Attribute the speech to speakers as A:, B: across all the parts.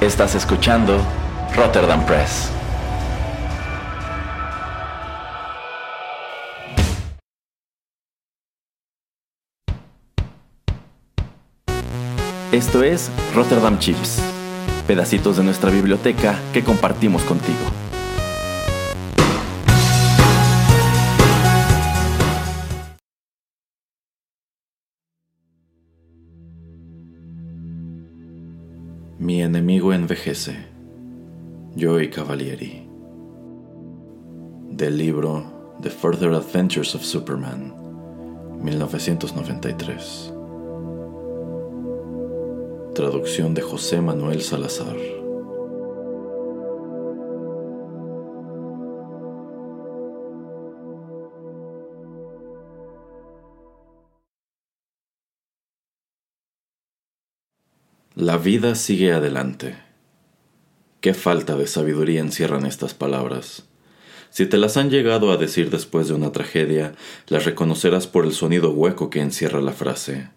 A: Estás escuchando Rotterdam Press. Esto es Rotterdam Chips, pedacitos de nuestra biblioteca que compartimos contigo. Mi enemigo envejece. Joey Cavalieri. Del libro The Further Adventures of Superman, 1993. Traducción de José Manuel Salazar. La vida sigue adelante. Qué falta de sabiduría encierran estas palabras. Si te las han llegado a decir después de una tragedia, las reconocerás por el sonido hueco que encierra la frase.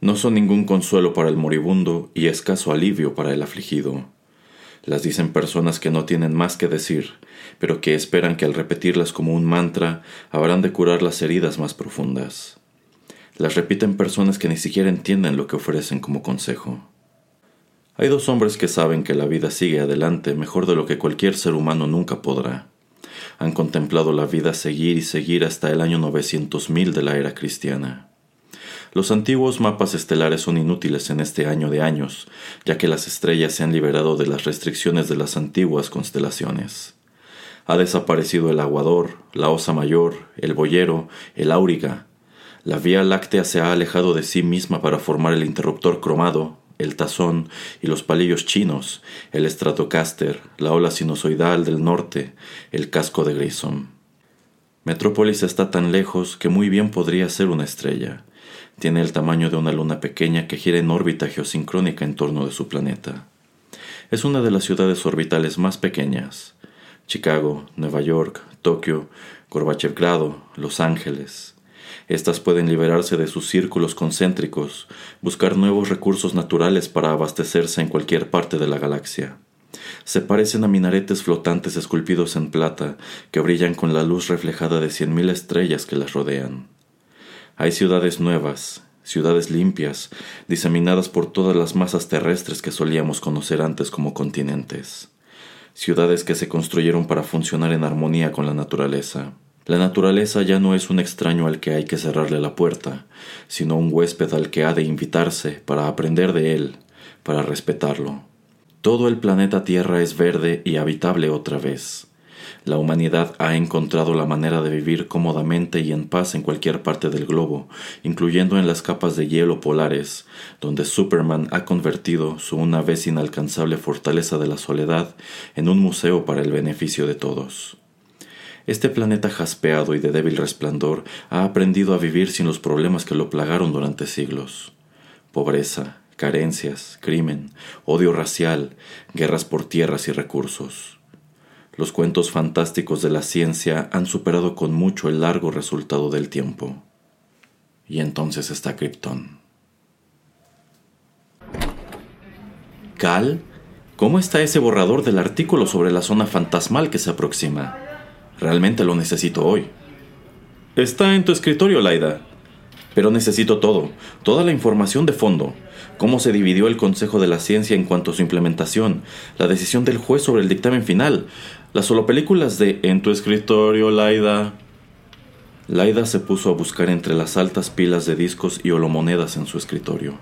A: No son ningún consuelo para el moribundo y escaso alivio para el afligido. Las dicen personas que no tienen más que decir, pero que esperan que al repetirlas como un mantra habrán de curar las heridas más profundas. Las repiten personas que ni siquiera entienden lo que ofrecen como consejo. Hay dos hombres que saben que la vida sigue adelante mejor de lo que cualquier ser humano nunca podrá. Han contemplado la vida seguir y seguir hasta el año 900.000 de la era cristiana. Los antiguos mapas estelares son inútiles en este año de años, ya que las estrellas se han liberado de las restricciones de las antiguas constelaciones. Ha desaparecido el aguador, la osa mayor, el boyero, el áuriga. La Vía Láctea se ha alejado de sí misma para formar el interruptor cromado, el tazón y los palillos chinos, el Stratocaster, la ola sinusoidal del norte, el casco de Grissom. Metrópolis está tan lejos que muy bien podría ser una estrella. Tiene el tamaño de una luna pequeña que gira en órbita geosincrónica en torno de su planeta. Es una de las ciudades orbitales más pequeñas. Chicago, Nueva York, Tokio, Gorbachevgrado, Los Ángeles, estas pueden liberarse de sus círculos concéntricos, buscar nuevos recursos naturales para abastecerse en cualquier parte de la galaxia. Se parecen a minaretes flotantes esculpidos en plata que brillan con la luz reflejada de cien mil estrellas que las rodean. Hay ciudades nuevas, ciudades limpias, diseminadas por todas las masas terrestres que solíamos conocer antes como continentes. Ciudades que se construyeron para funcionar en armonía con la naturaleza. La naturaleza ya no es un extraño al que hay que cerrarle la puerta, sino un huésped al que ha de invitarse para aprender de él, para respetarlo. Todo el planeta Tierra es verde y habitable otra vez. La humanidad ha encontrado la manera de vivir cómodamente y en paz en cualquier parte del globo, incluyendo en las capas de hielo polares, donde Superman ha convertido su una vez inalcanzable fortaleza de la soledad en un museo para el beneficio de todos. Este planeta jaspeado y de débil resplandor ha aprendido a vivir sin los problemas que lo plagaron durante siglos. Pobreza, carencias, crimen, odio racial, guerras por tierras y recursos. Los cuentos fantásticos de la ciencia han superado con mucho el largo resultado del tiempo. Y entonces está Krypton. Cal, ¿cómo está ese borrador del artículo sobre la zona fantasmal que se aproxima? Realmente lo necesito hoy. Está en tu escritorio, Laida. Pero necesito todo, toda la información de fondo. Cómo se dividió el Consejo de la Ciencia en cuanto a su implementación, la decisión del juez sobre el dictamen final, las solo películas de En tu escritorio, Laida. Laida se puso a buscar entre las altas pilas de discos y holomonedas en su escritorio.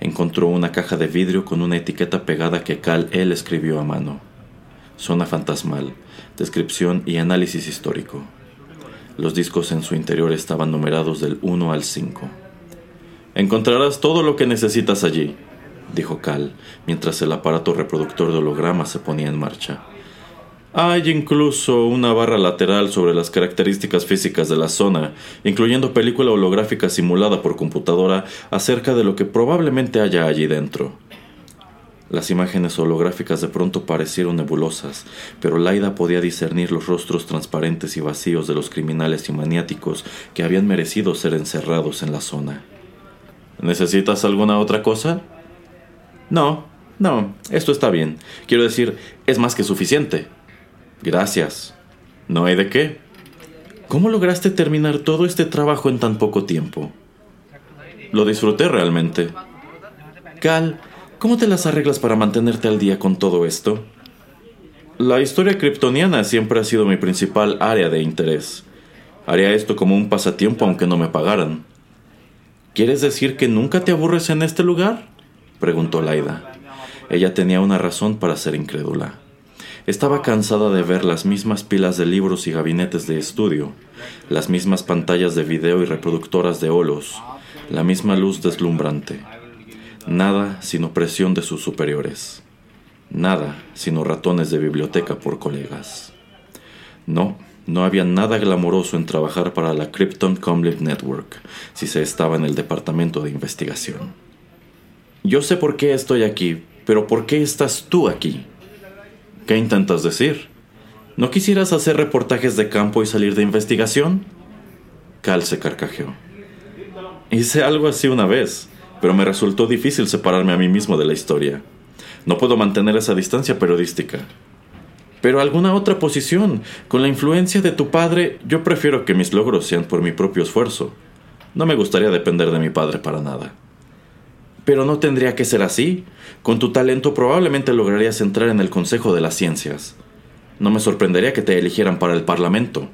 A: Encontró una caja de vidrio con una etiqueta pegada que Cal él escribió a mano. Zona fantasmal, descripción y análisis histórico. Los discos en su interior estaban numerados del 1 al 5. Encontrarás todo lo que necesitas allí, dijo Cal, mientras el aparato reproductor de holograma se ponía en marcha. Hay incluso una barra lateral sobre las características físicas de la zona, incluyendo película holográfica simulada por computadora acerca de lo que probablemente haya allí dentro. Las imágenes holográficas de pronto parecieron nebulosas, pero Laida podía discernir los rostros transparentes y vacíos de los criminales y maniáticos que habían merecido ser encerrados en la zona. ¿Necesitas alguna otra cosa? No, No, esto está bien. Quiero decir, es más que suficiente. Gracias. No hay de qué. ¿Cómo lograste terminar todo este trabajo en tan poco tiempo? Lo disfruté realmente. Cal, ¿cómo te las arreglas para mantenerte al día con todo esto? La historia kryptoniana siempre ha sido mi principal área de interés. Haría esto como un pasatiempo aunque no me pagaran. ¿Quieres decir que nunca te aburres en este lugar? preguntó Laida. Ella tenía una razón para ser incrédula. Estaba cansada de ver las mismas pilas de libros y gabinetes de estudio, las mismas pantallas de video y reproductoras de holos, la misma luz deslumbrante. Nada sino presión de sus superiores. Nada sino ratones de biblioteca por colegas. No, no había nada glamoroso en trabajar para la Krypton Comlink Network si se estaba en el departamento de investigación. Yo sé por qué estoy aquí, pero ¿por qué estás tú aquí? ¿Qué intentas decir? ¿No quisieras hacer reportajes de campo y salir de investigación? Cal se carcajeó. Hice algo así una vez, pero me resultó difícil separarme a mí mismo de la historia. No puedo mantener esa distancia periodística. Pero alguna otra posición. Con la influencia de tu padre, yo prefiero que mis logros sean por mi propio esfuerzo. No me gustaría depender de mi padre para nada. Pero no tendría que ser así. Con tu talento probablemente lograrías entrar en el Consejo de las Ciencias. No me sorprendería que te eligieran para el Parlamento.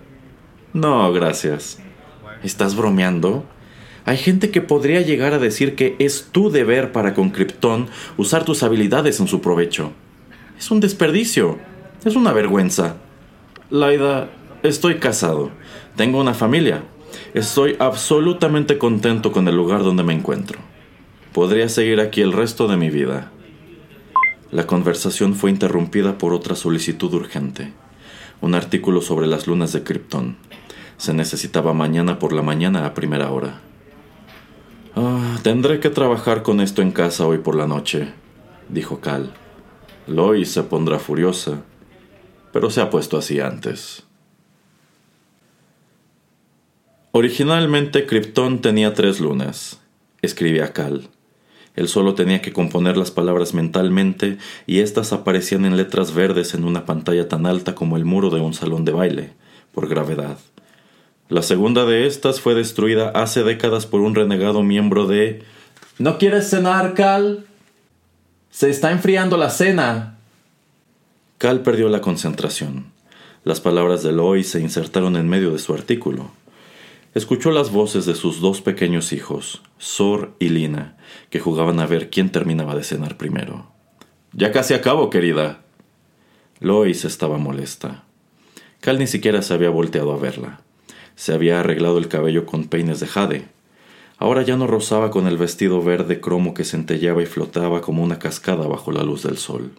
A: No, gracias. ¿Estás bromeando? Hay gente que podría llegar a decir que es tu deber para con Krypton usar tus habilidades en su provecho. Es un desperdicio. Es una vergüenza. Laida, estoy casado. Tengo una familia. Estoy absolutamente contento con el lugar donde me encuentro. Podría seguir aquí el resto de mi vida. La conversación fue interrumpida por otra solicitud urgente. Un artículo sobre las lunas de Krypton. Se necesitaba mañana por la mañana a primera hora. Ah, tendré que trabajar con esto en casa hoy por la noche, dijo Cal. Lois se pondrá furiosa, pero se ha puesto así antes. Originalmente Krypton tenía tres lunas, escribía Cal. Él solo tenía que componer las palabras mentalmente y éstas aparecían en letras verdes en una pantalla tan alta como el muro de un salón de baile, por gravedad. La segunda de estas fue destruida hace décadas por un renegado miembro de... ¿No quieres cenar, Cal? Se está enfriando la cena. Cal perdió la concentración. Las palabras de Lois se insertaron en medio de su artículo. Escuchó las voces de sus dos pequeños hijos, Sor y Lina, que jugaban a ver quién terminaba de cenar primero. Ya casi acabo, querida. Lois estaba molesta. Cal ni siquiera se había volteado a verla. Se había arreglado el cabello con peines de jade. Ahora ya no rozaba con el vestido verde cromo que centelleaba y flotaba como una cascada bajo la luz del sol.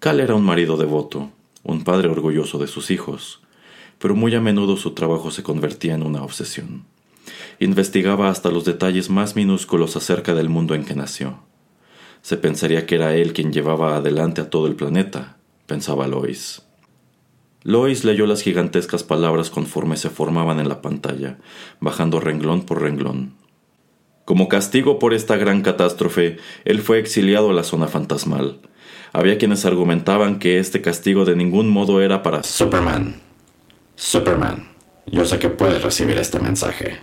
A: Cal era un marido devoto, un padre orgulloso de sus hijos, pero muy a menudo su trabajo se convertía en una obsesión. Investigaba hasta los detalles más minúsculos acerca del mundo en que nació. Se pensaría que era él quien llevaba adelante a todo el planeta, pensaba Lois. Lois leyó las gigantescas palabras conforme se formaban en la pantalla, bajando renglón por renglón. Como castigo por esta gran catástrofe, él fue exiliado a la zona fantasmal. Había quienes argumentaban que este castigo de ningún modo era para Superman. Superman, yo sé que puedes recibir este mensaje.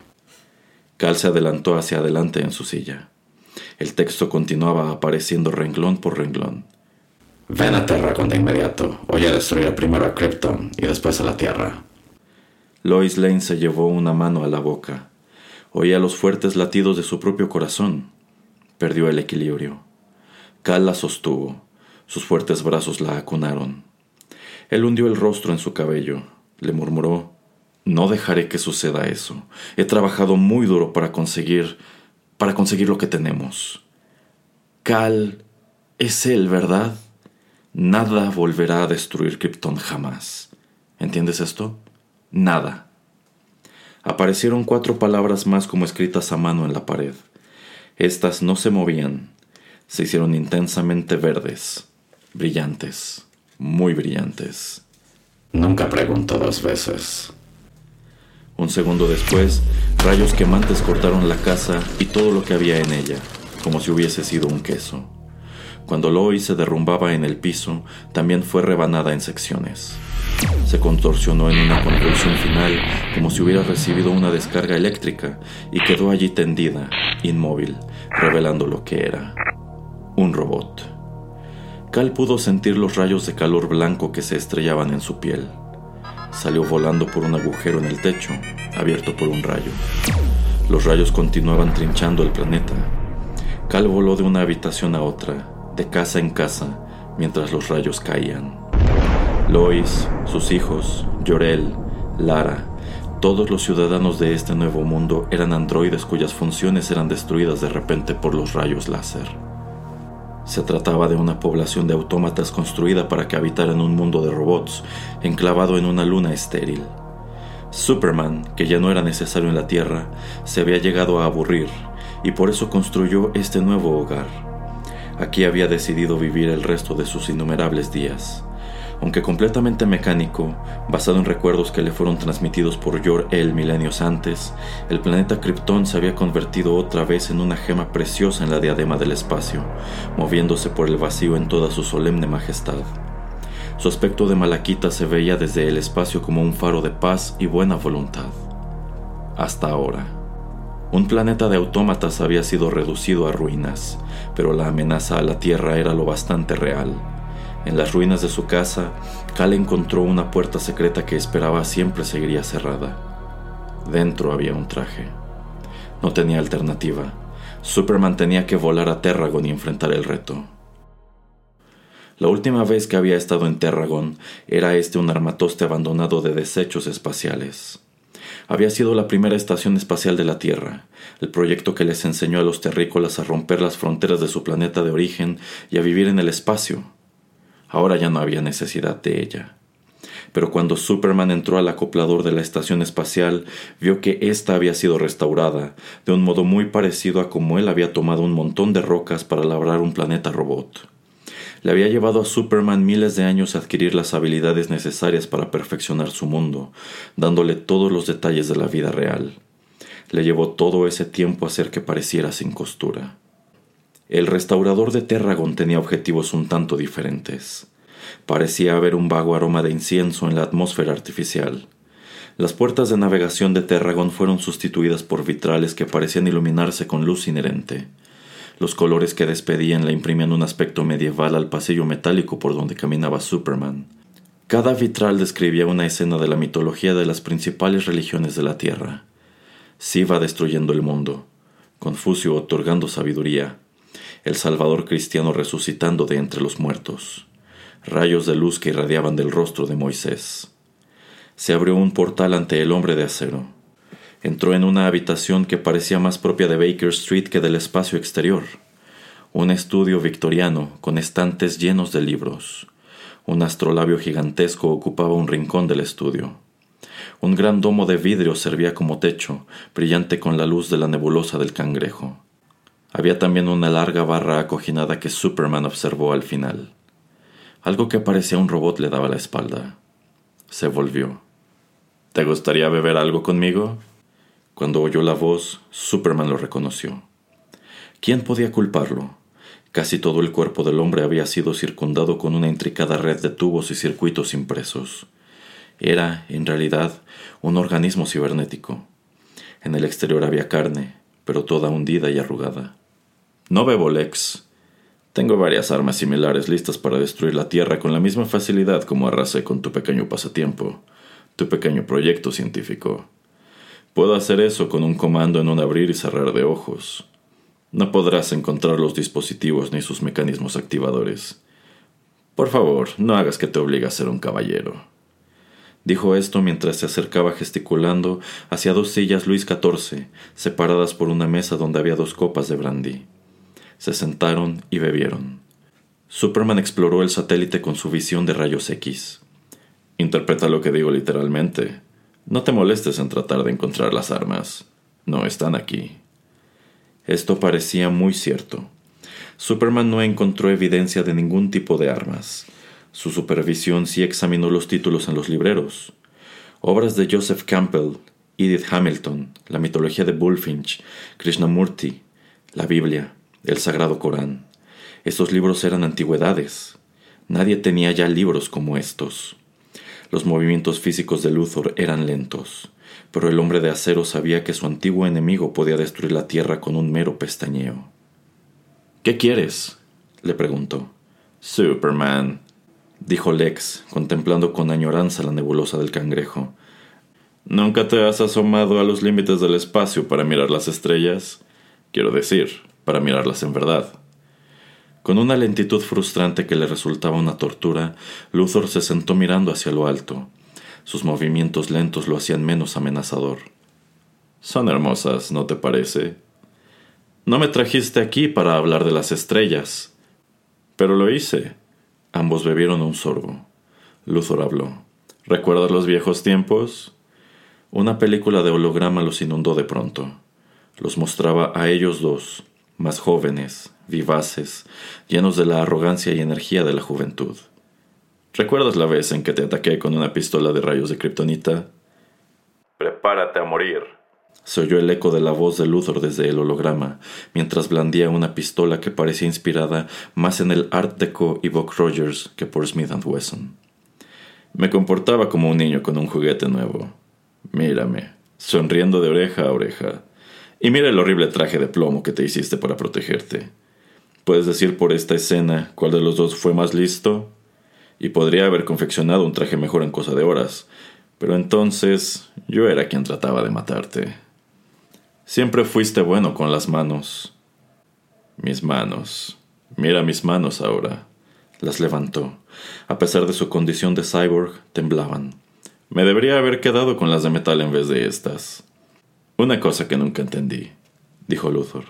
A: Cal se adelantó hacia adelante en su silla. El texto continuaba apareciendo renglón por renglón. Ven a Terra con de inmediato. Voy a destruir primero a Krypton y después a la Tierra. Lois Lane se llevó una mano a la boca. Oía los fuertes latidos de su propio corazón. Perdió el equilibrio. Cal la sostuvo. Sus fuertes brazos la acunaron. Él hundió el rostro en su cabello. Le murmuró No dejaré que suceda eso. He trabajado muy duro para conseguir. para conseguir lo que tenemos. Cal es él, ¿verdad? Nada volverá a destruir Krypton jamás. ¿Entiendes esto? Nada. Aparecieron cuatro palabras más como escritas a mano en la pared. Estas no se movían. Se hicieron intensamente verdes, brillantes, muy brillantes. Nunca pregunto dos veces. Un segundo después, rayos quemantes cortaron la casa y todo lo que había en ella, como si hubiese sido un queso. Cuando Lois se derrumbaba en el piso, también fue rebanada en secciones. Se contorsionó en una convulsión final como si hubiera recibido una descarga eléctrica y quedó allí tendida, inmóvil, revelando lo que era. Un robot. Cal pudo sentir los rayos de calor blanco que se estrellaban en su piel. Salió volando por un agujero en el techo, abierto por un rayo. Los rayos continuaban trinchando el planeta. Cal voló de una habitación a otra, casa en casa, mientras los rayos caían. Lois, sus hijos, Llorel, Lara, todos los ciudadanos de este nuevo mundo eran androides cuyas funciones eran destruidas de repente por los rayos láser. Se trataba de una población de autómatas construida para que habitara en un mundo de robots, enclavado en una luna estéril. Superman, que ya no era necesario en la Tierra, se había llegado a aburrir y por eso construyó este nuevo hogar. Aquí había decidido vivir el resto de sus innumerables días. Aunque completamente mecánico, basado en recuerdos que le fueron transmitidos por Jor-El milenios antes, el planeta Krypton se había convertido otra vez en una gema preciosa en la diadema del espacio, moviéndose por el vacío en toda su solemne majestad. Su aspecto de malaquita se veía desde el espacio como un faro de paz y buena voluntad. Hasta ahora. Un planeta de autómatas había sido reducido a ruinas, pero la amenaza a la Tierra era lo bastante real en las ruinas de su casa, Cal encontró una puerta secreta que esperaba siempre seguiría cerrada. Dentro había un traje. No tenía alternativa. Superman tenía que volar a Terragon y enfrentar el reto. La última vez que había estado en Terragon era este un armatoste abandonado de desechos espaciales. Había sido la primera estación espacial de la Tierra, el proyecto que les enseñó a los terrícolas a romper las fronteras de su planeta de origen y a vivir en el espacio, Ahora ya no había necesidad de ella. Pero cuando Superman entró al acoplador de la estación espacial, vio que ésta había sido restaurada, de un modo muy parecido a como él había tomado un montón de rocas para labrar un planeta robot. Le había llevado a Superman miles de años a adquirir las habilidades necesarias para perfeccionar su mundo, dándole todos los detalles de la vida real. Le llevó todo ese tiempo a hacer que pareciera sin costura. El restaurador de Terragon tenía objetivos un tanto diferentes. Parecía haber un vago aroma de incienso en la atmósfera artificial. Las puertas de navegación de Terragon fueron sustituidas por vitrales que parecían iluminarse con luz inherente. Los colores que despedían le imprimían un aspecto medieval al pasillo metálico por donde caminaba Superman. Cada vitral describía una escena de la mitología de las principales religiones de la Tierra. Siva destruyendo el mundo, Confucio otorgando sabiduría, el Salvador cristiano resucitando de entre los muertos, rayos de luz que irradiaban del rostro de Moisés. Se abrió un portal ante el hombre de acero. Entró en una habitación que parecía más propia de Baker Street que del espacio exterior. Un estudio victoriano con estantes llenos de libros. Un astrolabio gigantesco ocupaba un rincón del estudio. Un gran domo de vidrio servía como techo, brillante con la luz de la nebulosa del cangrejo. Había también una larga barra acoginada que Superman observó al final. Algo que parecía un robot le daba la espalda. Se volvió. ¿Te gustaría beber algo conmigo? Cuando oyó la voz, Superman lo reconoció. ¿Quién podía culparlo? Casi todo el cuerpo del hombre había sido circundado con una intricada red de tubos y circuitos impresos. Era, en realidad, un organismo cibernético. En el exterior había carne, pero toda hundida y arrugada. No bebo Lex. Tengo varias armas similares listas para destruir la Tierra con la misma facilidad como arrasé con tu pequeño pasatiempo, tu pequeño proyecto científico. Puedo hacer eso con un comando en un abrir y cerrar de ojos. No podrás encontrar los dispositivos ni sus mecanismos activadores. Por favor, no hagas que te obligue a ser un caballero. Dijo esto mientras se acercaba gesticulando hacia dos sillas Luis XIV, separadas por una mesa donde había dos copas de brandy. Se sentaron y bebieron. Superman exploró el satélite con su visión de rayos X. Interpreta lo que digo literalmente. No te molestes en tratar de encontrar las armas. No están aquí. Esto parecía muy cierto. Superman no encontró evidencia de ningún tipo de armas. Su supervisión sí examinó los títulos en los libreros. Obras de Joseph Campbell, Edith Hamilton, la mitología de Bullfinch, Krishnamurti, la Biblia, el Sagrado Corán. Estos libros eran antigüedades. Nadie tenía ya libros como estos. Los movimientos físicos de Luthor eran lentos, pero el hombre de acero sabía que su antiguo enemigo podía destruir la Tierra con un mero pestañeo. ¿Qué quieres? le preguntó. Superman, dijo Lex, contemplando con añoranza la nebulosa del cangrejo. ¿Nunca te has asomado a los límites del espacio para mirar las estrellas? Quiero decir, para mirarlas en verdad. Con una lentitud frustrante que le resultaba una tortura, Luthor se sentó mirando hacia lo alto. Sus movimientos lentos lo hacían menos amenazador. Son hermosas, ¿no te parece? No me trajiste aquí para hablar de las estrellas. Pero lo hice. Ambos bebieron un sorbo. Luthor habló. ¿Recuerdas los viejos tiempos? Una película de holograma los inundó de pronto. Los mostraba a ellos dos, más jóvenes, vivaces, llenos de la arrogancia y energía de la juventud. ¿Recuerdas la vez en que te ataqué con una pistola de rayos de kriptonita? Prepárate a morir. Se oyó el eco de la voz de Luthor desde el holograma, mientras blandía una pistola que parecía inspirada más en el Art Deco y Buck Rogers que por Smith Wesson. Me comportaba como un niño con un juguete nuevo. Mírame, sonriendo de oreja a oreja. Y mira el horrible traje de plomo que te hiciste para protegerte. ¿Puedes decir por esta escena cuál de los dos fue más listo? Y podría haber confeccionado un traje mejor en cosa de horas, pero entonces yo era quien trataba de matarte. Siempre fuiste bueno con las manos. Mis manos. Mira mis manos ahora. Las levantó. A pesar de su condición de cyborg, temblaban. Me debería haber quedado con las de metal en vez de estas. Una cosa que nunca entendí, dijo Luthor.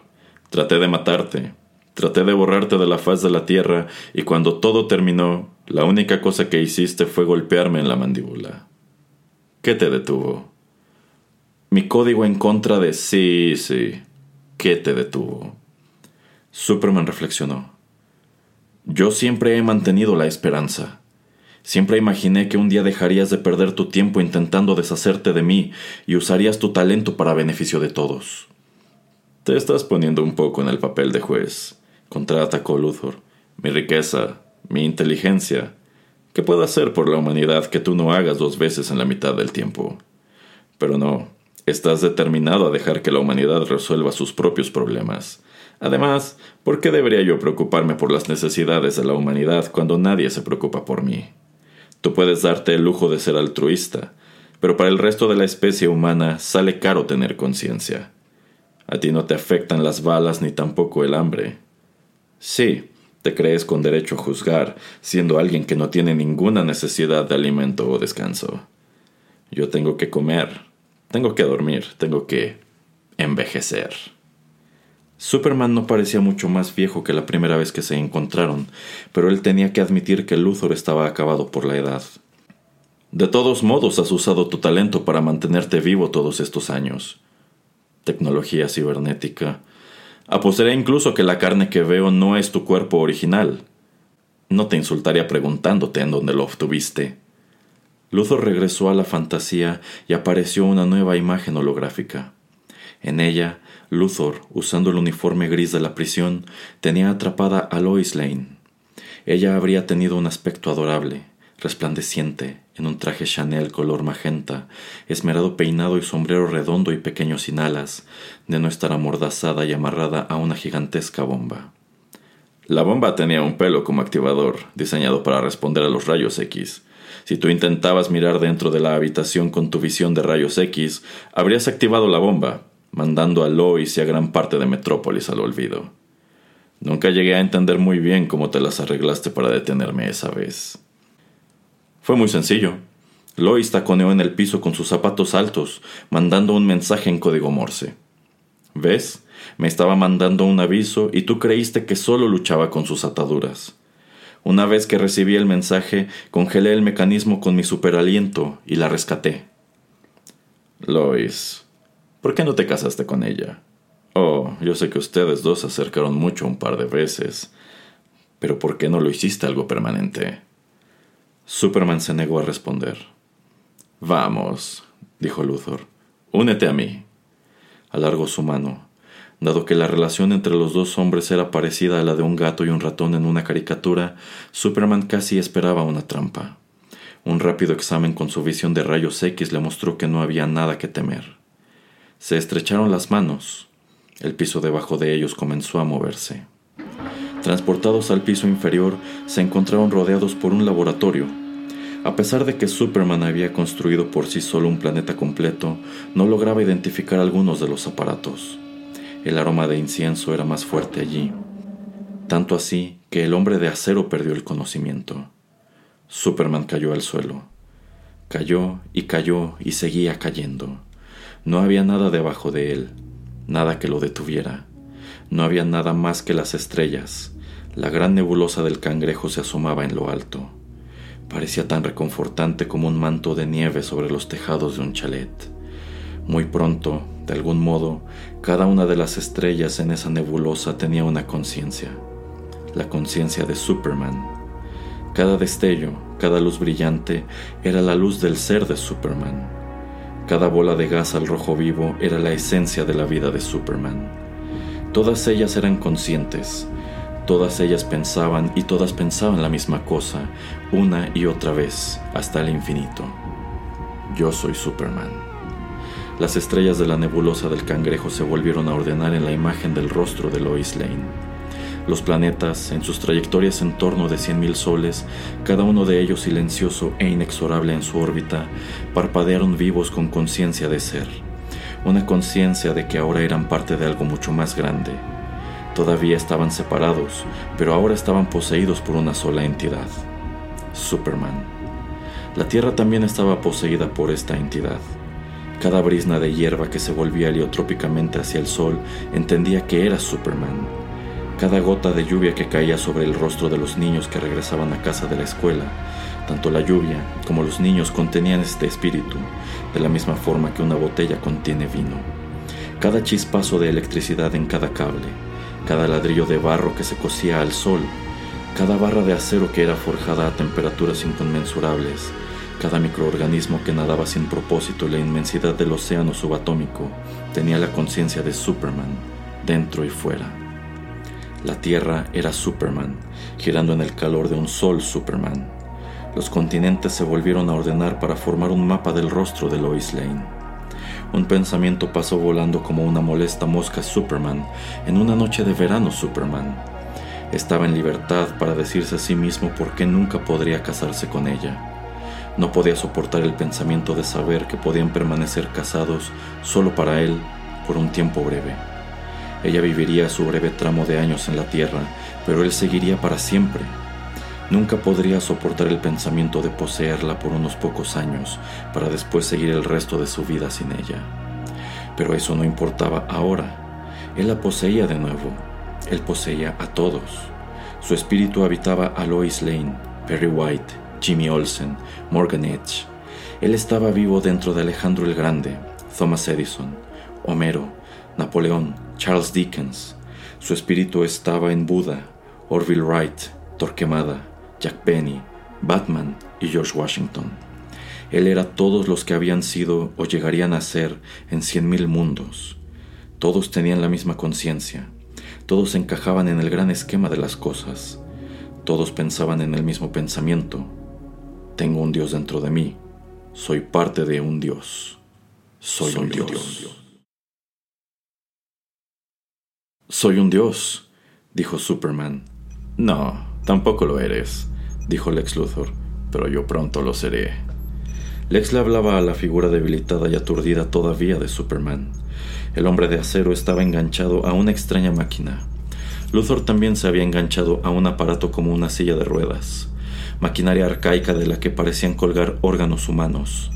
A: Traté de matarte, traté de borrarte de la faz de la tierra, y cuando todo terminó, la única cosa que hiciste fue golpearme en la mandíbula. ¿Qué te detuvo? Mi código en contra de sí, sí. ¿Qué te detuvo? Superman reflexionó. Yo siempre he mantenido la esperanza. Siempre imaginé que un día dejarías de perder tu tiempo intentando deshacerte de mí y usarías tu talento para beneficio de todos. Te estás poniendo un poco en el papel de juez, contraatacó Luthor. Mi riqueza, mi inteligencia. ¿Qué puedo hacer por la humanidad que tú no hagas dos veces en la mitad del tiempo? Pero no, estás determinado a dejar que la humanidad resuelva sus propios problemas. Además, ¿por qué debería yo preocuparme por las necesidades de la humanidad cuando nadie se preocupa por mí? Tú puedes darte el lujo de ser altruista, pero para el resto de la especie humana sale caro tener conciencia. A ti no te afectan las balas ni tampoco el hambre. Sí, te crees con derecho a juzgar, siendo alguien que no tiene ninguna necesidad de alimento o descanso. Yo tengo que comer, tengo que dormir, tengo que envejecer. Superman no parecía mucho más viejo que la primera vez que se encontraron, pero él tenía que admitir que Luthor estaba acabado por la edad. De todos modos, has usado tu talento para mantenerte vivo todos estos años. Tecnología cibernética. Apostaré incluso que la carne que veo no es tu cuerpo original. No te insultaría preguntándote en dónde lo obtuviste. Luthor regresó a la fantasía y apareció una nueva imagen holográfica. En ella, Luthor, usando el uniforme gris de la prisión, tenía atrapada a Lois Lane. Ella habría tenido un aspecto adorable, resplandeciente, en un traje Chanel color magenta, esmerado peinado y sombrero redondo y pequeño sin alas, de no estar amordazada y amarrada a una gigantesca bomba. La bomba tenía un pelo como activador, diseñado para responder a los rayos X. Si tú intentabas mirar dentro de la habitación con tu visión de rayos X, habrías activado la bomba, mandando a Lois y a gran parte de Metrópolis al olvido. Nunca llegué a entender muy bien cómo te las arreglaste para detenerme esa vez. Fue muy sencillo. Lois taconeó en el piso con sus zapatos altos, mandando un mensaje en código Morse. ¿Ves? Me estaba mandando un aviso y tú creíste que solo luchaba con sus ataduras. Una vez que recibí el mensaje, congelé el mecanismo con mi superaliento y la rescaté. Lois, ¿Por qué no te casaste con ella? Oh, yo sé que ustedes dos se acercaron mucho un par de veces, pero ¿por qué no lo hiciste algo permanente? Superman se negó a responder. Vamos, dijo Luthor, únete a mí. Alargó su mano. Dado que la relación entre los dos hombres era parecida a la de un gato y un ratón en una caricatura, Superman casi esperaba una trampa. Un rápido examen con su visión de rayos X le mostró que no había nada que temer. Se estrecharon las manos. El piso debajo de ellos comenzó a moverse. Transportados al piso inferior, se encontraron rodeados por un laboratorio. A pesar de que Superman había construido por sí solo un planeta completo, no lograba identificar algunos de los aparatos. El aroma de incienso era más fuerte allí, tanto así que el hombre de acero perdió el conocimiento. Superman cayó al suelo. Cayó y cayó y seguía cayendo. No había nada debajo de él, nada que lo detuviera. No había nada más que las estrellas. La gran nebulosa del cangrejo se asomaba en lo alto. Parecía tan reconfortante como un manto de nieve sobre los tejados de un chalet. Muy pronto, de algún modo, cada una de las estrellas en esa nebulosa tenía una conciencia, la conciencia de Superman. Cada destello, cada luz brillante era la luz del ser de Superman. Cada bola de gas al rojo vivo era la esencia de la vida de Superman. Todas ellas eran conscientes, todas ellas pensaban y todas pensaban la misma cosa, una y otra vez, hasta el infinito. Yo soy Superman. Las estrellas de la nebulosa del cangrejo se volvieron a ordenar en la imagen del rostro de Lois Lane. Los planetas, en sus trayectorias en torno de 100.000 soles, cada uno de ellos silencioso e inexorable en su órbita, parpadearon vivos con conciencia de ser, una conciencia de que ahora eran parte de algo mucho más grande. Todavía estaban separados, pero ahora estaban poseídos por una sola entidad, Superman. La Tierra también estaba poseída por esta entidad. Cada brisna de hierba que se volvía heliotrópicamente hacia el sol entendía que era Superman. Cada gota de lluvia que caía sobre el rostro de los niños que regresaban a casa de la escuela, tanto la lluvia como los niños contenían este espíritu, de la misma forma que una botella contiene vino. Cada chispazo de electricidad en cada cable, cada ladrillo de barro que se cosía al sol, cada barra de acero que era forjada a temperaturas inconmensurables, cada microorganismo que nadaba sin propósito en la inmensidad del océano subatómico tenía la conciencia de Superman, dentro y fuera. La Tierra era Superman, girando en el calor de un sol Superman. Los continentes se volvieron a ordenar para formar un mapa del rostro de Lois Lane. Un pensamiento pasó volando como una molesta mosca Superman en una noche de verano Superman. Estaba en libertad para decirse a sí mismo por qué nunca podría casarse con ella no podía soportar el pensamiento de saber que podían permanecer casados solo para él por un tiempo breve. Ella viviría su breve tramo de años en la tierra, pero él seguiría para siempre. Nunca podría soportar el pensamiento de poseerla por unos pocos años para después seguir el resto de su vida sin ella. Pero eso no importaba ahora. Él la poseía de nuevo. Él poseía a todos. Su espíritu habitaba a Lois Lane, Perry White, Jimmy Olsen, Morgan Edge. Él estaba vivo dentro de Alejandro el Grande, Thomas Edison, Homero, Napoleón, Charles Dickens. Su espíritu estaba en Buda, Orville Wright, Torquemada, Jack Benny, Batman y George Washington. Él era todos los que habían sido o llegarían a ser en cien mil mundos. Todos tenían la misma conciencia, todos encajaban en el gran esquema de las cosas, todos pensaban en el mismo pensamiento, tengo un Dios dentro de mí. Soy parte de un Dios. Soy, un, Dios. Soy un Dios, dijo Superman. No, tampoco lo eres, dijo Lex Luthor, pero yo pronto lo seré. Lex le hablaba a la figura debilitada y aturdida todavía de Superman. El hombre de acero estaba enganchado a una extraña máquina. Luthor también se había enganchado a un aparato como una silla de ruedas maquinaria arcaica de la que parecían colgar órganos humanos.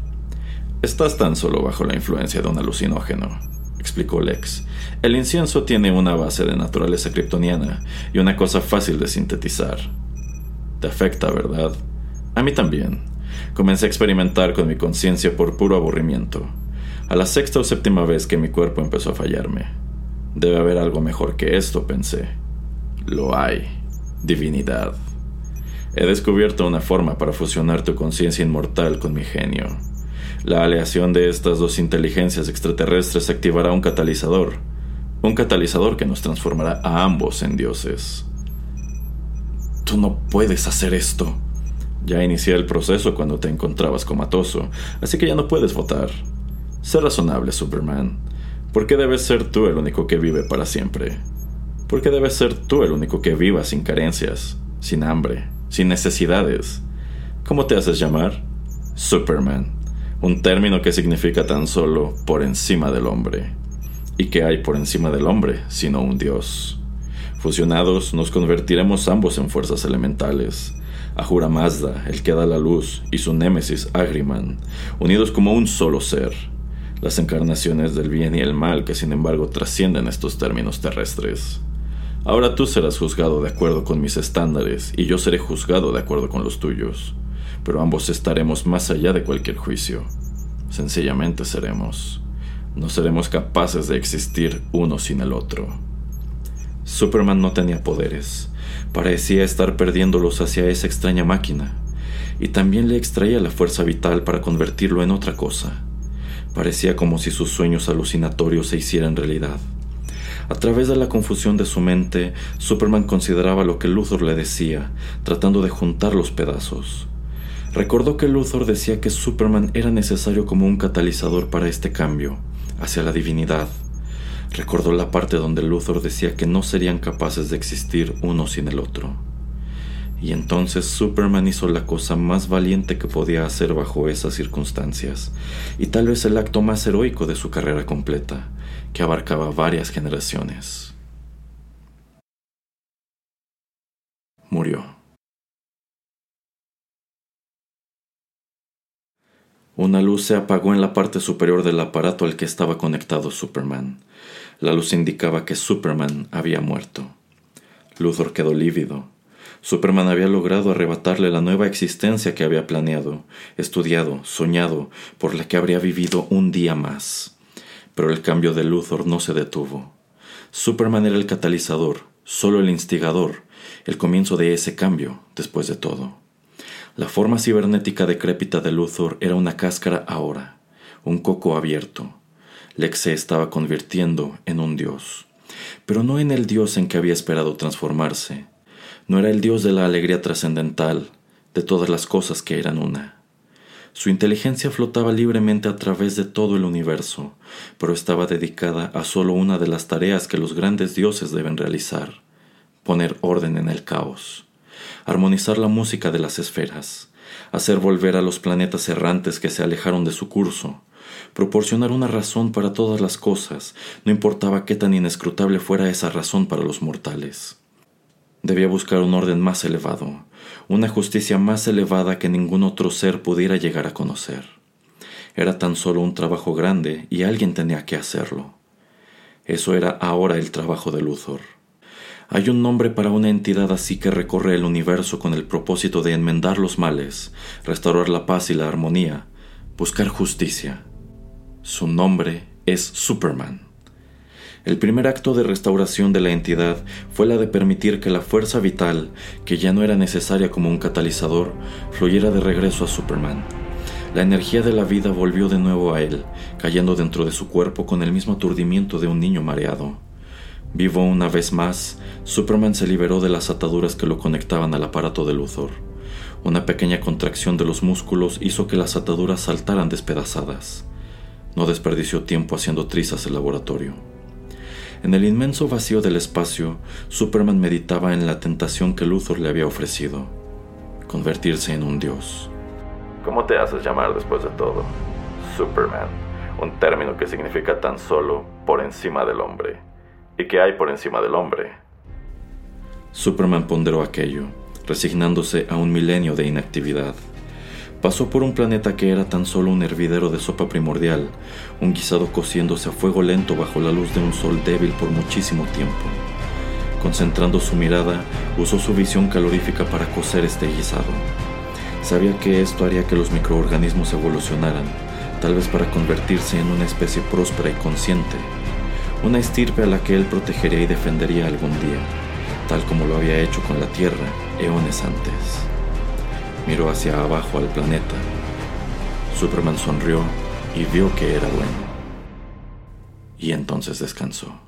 A: Estás tan solo bajo la influencia de un alucinógeno, explicó Lex. El incienso tiene una base de naturaleza kryptoniana y una cosa fácil de sintetizar. Te afecta, ¿verdad? A mí también. Comencé a experimentar con mi conciencia por puro aburrimiento. A la sexta o séptima vez que mi cuerpo empezó a fallarme. Debe haber algo mejor que esto, pensé. Lo hay. Divinidad. He descubierto una forma para fusionar tu conciencia inmortal con mi genio. La aleación de estas dos inteligencias extraterrestres activará un catalizador, Un catalizador que nos transformará a ambos en dioses. Tú no puedes hacer esto. Ya inicié el proceso cuando te encontrabas comatoso, así que ya no puedes votar. Sé razonable, Superman. ¿Por qué debes ser tú el único que vive para siempre? ¿Por qué debes ser tú el único que viva sin carencias, sin hambre, sin necesidades? ¿Cómo te haces llamar? Superman, un término que significa tan solo por encima del hombre. ¿Y qué hay por encima del hombre sino un dios? Fusionados nos convertiremos ambos en fuerzas elementales, Ahura Mazda, el que da la luz, y su némesis Agriman, unidos como un solo ser, las encarnaciones del bien y el mal que sin embargo trascienden estos términos terrestres. Ahora tú serás juzgado de acuerdo con mis estándares y yo seré juzgado de acuerdo con los tuyos, pero ambos estaremos más allá de cualquier juicio. Sencillamente seremos. No seremos capaces de existir uno sin el otro. Superman no tenía poderes, Parecía estar perdiéndolos hacia esa extraña máquina, y también le extraía la fuerza vital para convertirlo en otra cosa. Parecía como si sus sueños alucinatorios se hicieran realidad. A través de la confusión de su mente, Superman consideraba lo que Luthor le decía, tratando de juntar los pedazos. Recordó que Luthor decía que Superman era necesario como un catalizador para este cambio, hacia la divinidad, Recordó la parte donde Luthor decía que no serían capaces de existir uno sin el otro. Y entonces Superman hizo la cosa más valiente que podía hacer bajo esas circunstancias, y tal vez el acto más heroico de su carrera completa, que abarcaba varias generaciones. Murió. Una luz se apagó en la parte superior del aparato al que estaba conectado Superman. La luz indicaba que Superman había muerto. Luthor quedó lívido. Superman había logrado arrebatarle la nueva existencia que había planeado, estudiado, soñado, por la que habría vivido un día más. Pero el cambio de Luthor no se detuvo. Superman era el catalizador, solo el instigador, el comienzo de ese cambio, después de todo. La forma cibernética decrépita de Luthor era una cáscara ahora, un coco abierto. Lex se estaba convirtiendo en un dios, pero no en el dios en que había esperado transformarse. No era el dios de la alegría trascendental, de todas las cosas que eran una. Su inteligencia flotaba libremente a través de todo el universo, pero estaba dedicada a solo una de las tareas que los grandes dioses deben realizar, poner orden en el caos armonizar la música de las esferas, hacer volver a los planetas errantes que se alejaron de su curso, proporcionar una razón para todas las cosas, no importaba qué tan inescrutable fuera esa razón para los mortales. Debía buscar un orden más elevado, una justicia más elevada que ningún otro ser pudiera llegar a conocer. Era tan solo un trabajo grande y alguien tenía que hacerlo. Eso era ahora el trabajo de Luthor. Hay un nombre para una entidad así que recorre el universo con el propósito de enmendar los males, restaurar la paz y la armonía, buscar justicia. Su nombre es Superman. El primer acto de restauración de la entidad fue la de permitir que la fuerza vital, que ya no era necesaria como un catalizador, fluyera de regreso a Superman. La energía de la vida volvió de nuevo a él, cayendo dentro de su cuerpo con el mismo aturdimiento de un niño mareado. Vivo una vez más, Superman se liberó de las ataduras que lo conectaban al aparato de Luthor. Una pequeña contracción de los músculos hizo que las ataduras saltaran despedazadas. No desperdició tiempo haciendo trizas el laboratorio. En el inmenso vacío del espacio, Superman meditaba en la tentación que Luthor le había ofrecido, convertirse en un dios.
B: ¿Cómo te haces llamar después de todo? Superman, un término que significa tan solo por encima del hombre y que hay por encima del hombre.
A: Superman ponderó aquello, resignándose a un milenio de inactividad. Pasó por un planeta que era tan solo un hervidero de sopa primordial, un guisado cociéndose a fuego lento bajo la luz de un sol débil por muchísimo tiempo. Concentrando su mirada, usó su visión calorífica para cocer este guisado. Sabía que esto haría que los microorganismos evolucionaran, tal vez para convertirse en una especie próspera y consciente, una estirpe a la que él protegería y defendería algún día, tal como lo había hecho con la Tierra eones antes. Miró hacia abajo al planeta. Superman sonrió y vio que era bueno. Y entonces descansó.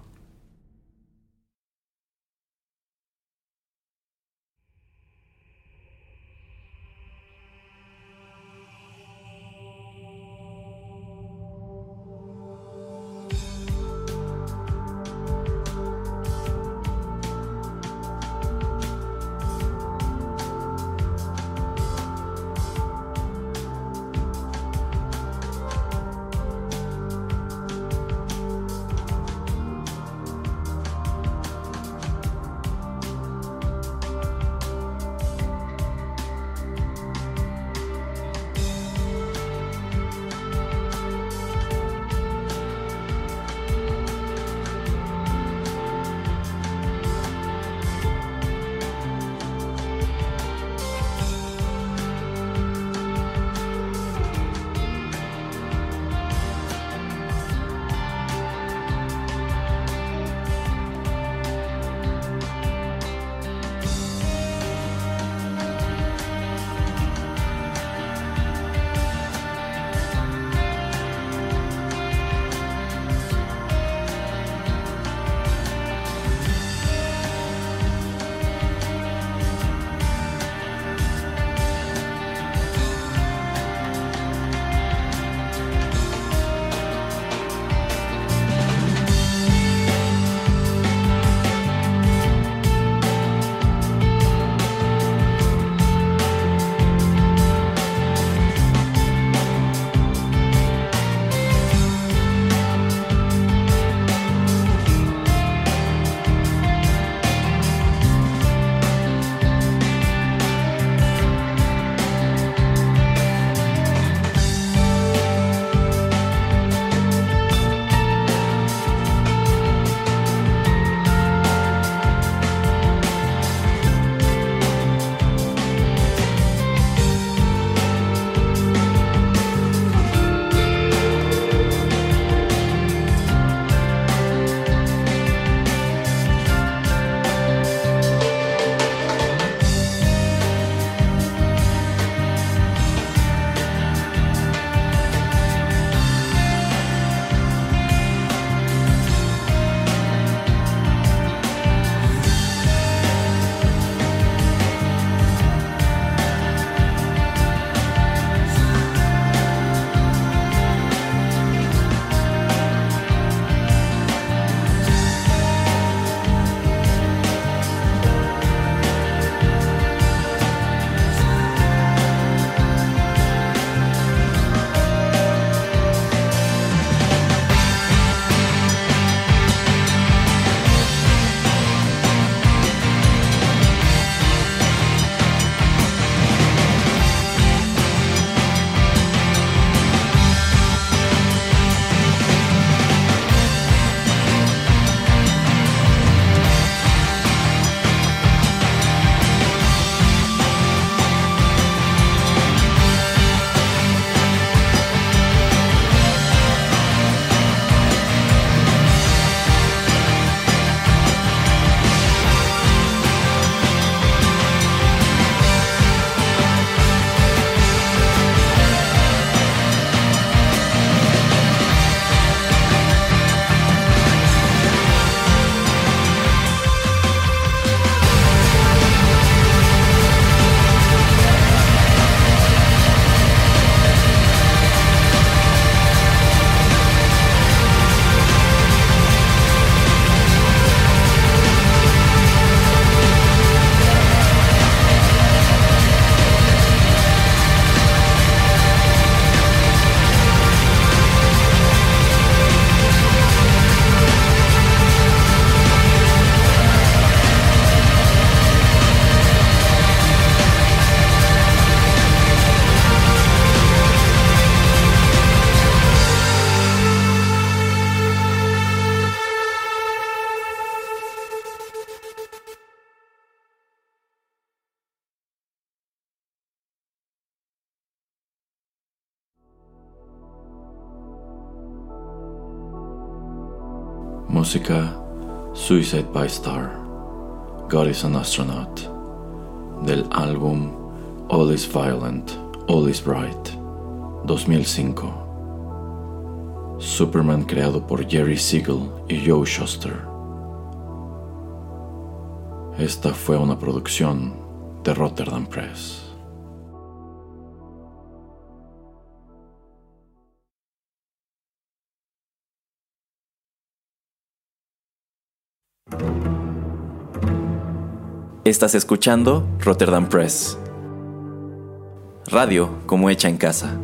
A: Música Suicide by Star, God is an Astronaut, del álbum All is Violent, All is Bright, 2005. Superman creado por Jerry Siegel y Joe Shuster. Esta fue una producción de Rotterdam Press.
C: Estás escuchando Rotterdam Press. Radio como hecha en casa.